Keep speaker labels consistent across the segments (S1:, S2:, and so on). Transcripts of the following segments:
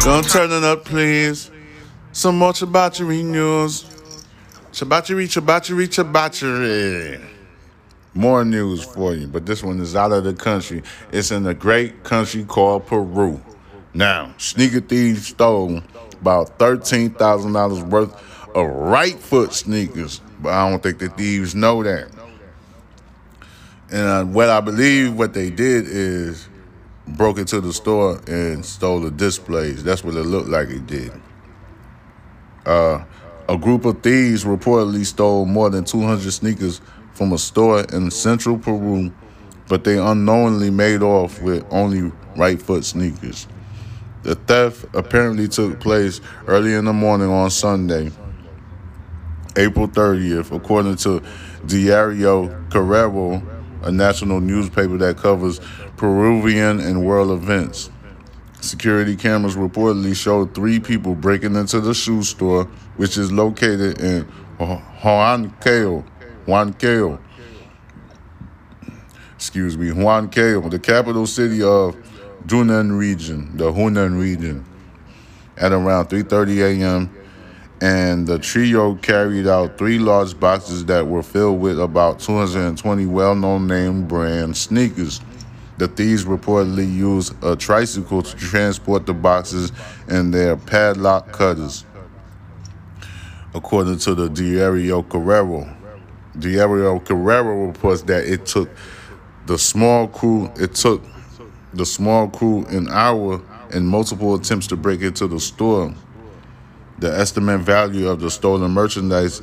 S1: Don't turn it up, please. Some more Chabachary news. Chabachary, Chabachary, Chabachary. More news for you, but this one is out of the country. It's in a great country called Peru. Now, sneaker thieves stole about $13,000 worth of right foot sneakers, but I don't think the thieves know that. And uh, what I believe what they did is broke into the store and stole the displays. That's what it looked like it did. Uh, a group of thieves reportedly stole more than 200 sneakers from a store in central Peru, but they unknowingly made off with only right foot sneakers. The theft apparently took place early in the morning on Sunday, April 30th, according to Diario Carrero, a national newspaper that covers Peruvian and world events. Security cameras reportedly showed three people breaking into the shoe store, which is located in Huancayo. Huancayo. Excuse me, Huancayo, the capital city of Junín region, the Junín region, at around 3:30 a.m. And the trio carried out three large boxes that were filled with about 220 well-known name brand sneakers. The thieves reportedly used a tricycle to transport the boxes and their padlock cutters, according to the Diario Carrero. Diario Carrero reports that it took the small crew. It took the small crew an hour and multiple attempts to break into the store. The estimate value of the stolen merchandise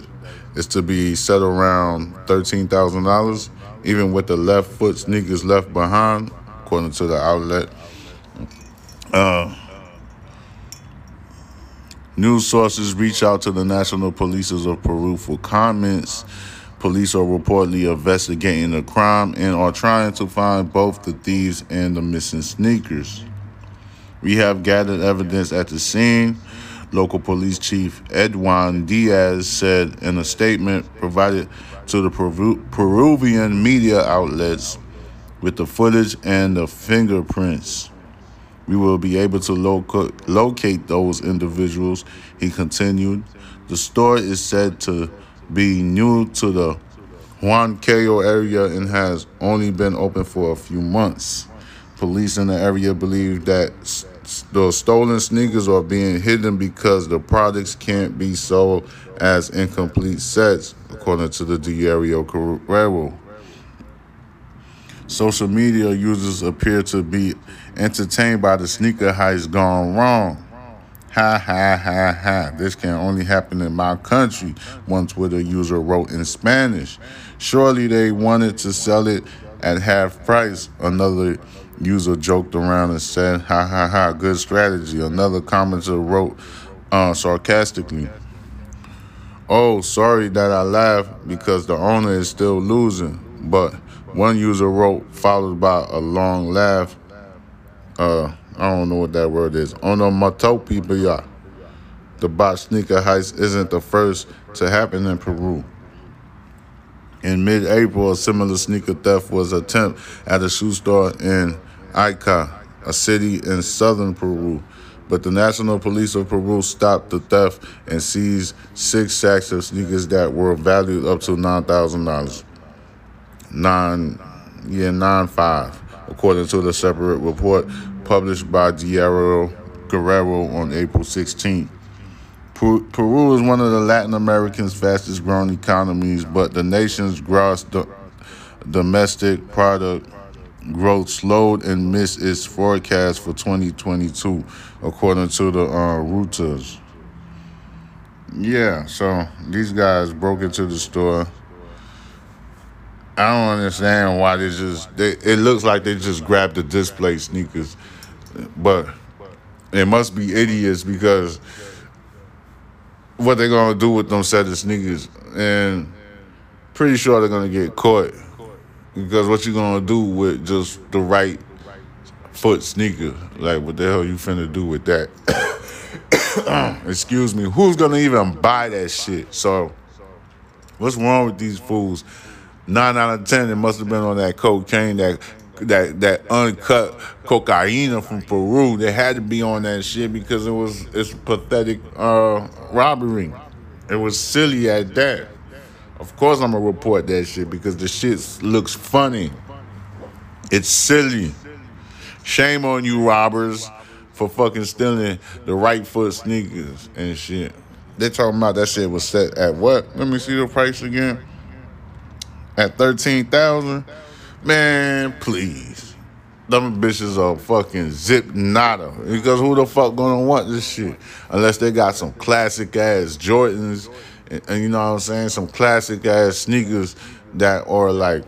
S1: is to be set around $13,000 even with the left foot sneakers left behind, according to the outlet. Uh, news sources reach out to the National Police of Peru for comments. Police are reportedly investigating the crime and are trying to find both the thieves and the missing sneakers. We have gathered evidence at the scene. Local police chief Edwin Diaz said in a statement provided to the Peru- Peruvian media outlets with the footage and the fingerprints. We will be able to loca- locate those individuals, he continued. The store is said to be new to the Huancayo area and has only been open for a few months. Police in the area believe that the stolen sneakers are being hidden because the products can't be sold as incomplete sets, according to the Diario Carrero. Social media users appear to be entertained by the sneaker heist gone wrong. Ha ha ha ha. This can only happen in my country, one Twitter user wrote in Spanish. Surely they wanted to sell it at half price. Another user joked around and said, ha ha ha, good strategy. Another commenter wrote uh, sarcastically, oh, sorry that I laughed because the owner is still losing. But one user wrote, followed by a long laugh. Uh, I don't know what that word is. Onomatopoeia. The bot sneaker heist isn't the first to happen in Peru. In mid-April, a similar sneaker theft was attempted at a shoe store in Ica, a city in southern Peru. But the National Police of Peru stopped the theft and seized six sacks of sneakers that were valued up to nine thousand dollars. Nine, yeah, nine five, according to the separate report published by Diario Guerrero on April 16th. Peru is one of the Latin America's fastest growing economies, but the nation's gross do- domestic product growth slowed and missed its forecast for 2022, according to the uh, Reuters. Yeah, so these guys broke into the store. I don't understand why they just. They, it looks like they just grabbed the display sneakers, but it must be idiots because what they're gonna do with them set of sneakers, and pretty sure they're gonna get caught because what you gonna do with just the right foot sneaker? Like what the hell you finna do with that? Excuse me. Who's gonna even buy that shit? So what's wrong with these fools? Nine out of ten, it must have been on that cocaine that that that uncut cocaine from Peru. They had to be on that shit because it was it's pathetic uh, robbery. It was silly at that. Of course, I'm gonna report that shit because the shit looks funny. It's silly. Shame on you, robbers, for fucking stealing the right foot sneakers and shit. They talking about that shit was set at what? Let me see the price again. At thirteen thousand. Man, please. Them bitches are fucking zip nada. Because who the fuck gonna want this shit? Unless they got some classic ass Jordans and, and you know what I'm saying? Some classic ass sneakers that are like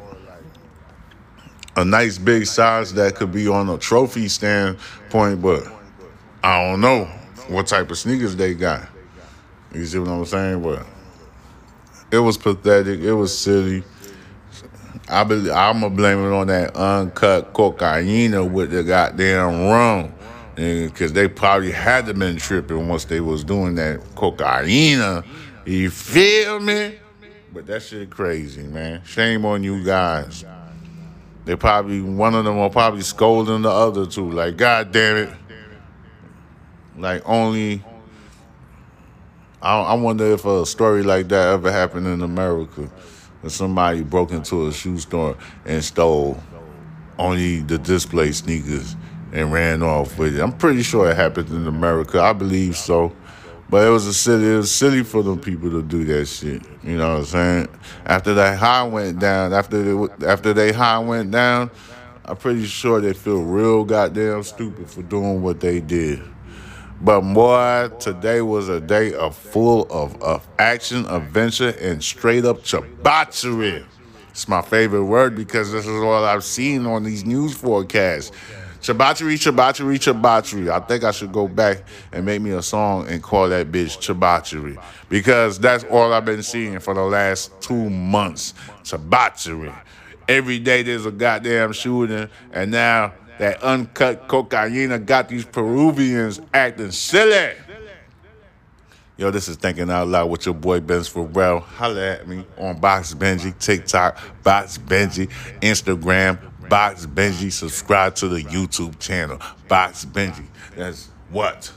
S1: a nice big size that could be on a trophy standpoint, but I don't know what type of sneakers they got. You see what I'm saying? But it was pathetic. It was silly. I believe I'm gonna blame it on that uncut cocaine with the goddamn rum, because they probably had to been tripping once they was doing that cocaine. You feel me? But that shit crazy, man. Shame on you guys. They probably one of them will probably scolding the other two, like God damn it. Like only. I, I wonder if a story like that ever happened in America somebody broke into a shoe store and stole only the display sneakers and ran off with it. I'm pretty sure it happened in America. I believe so. But it was a silly, it was silly for them people to do that shit. You know what I'm saying? After that high went down, after they, after they high went down, I'm pretty sure they feel real goddamn stupid for doing what they did. But boy, today was a day of full of, of action, adventure, and straight up debauchery. It's my favorite word because this is all I've seen on these news forecasts. Debauchery, debauchery, debauchery. I think I should go back and make me a song and call that bitch debauchery because that's all I've been seeing for the last two months. Debauchery. Every day there's a goddamn shooting, and now that uncut cocaine got these Peruvians acting silly. Yo, this is Thinking Out Loud with your boy Benz Pharrell. Holla at me on Box Benji, TikTok, Box Benji, Instagram, Box Benji. Subscribe to the YouTube channel, Box Benji. That's what?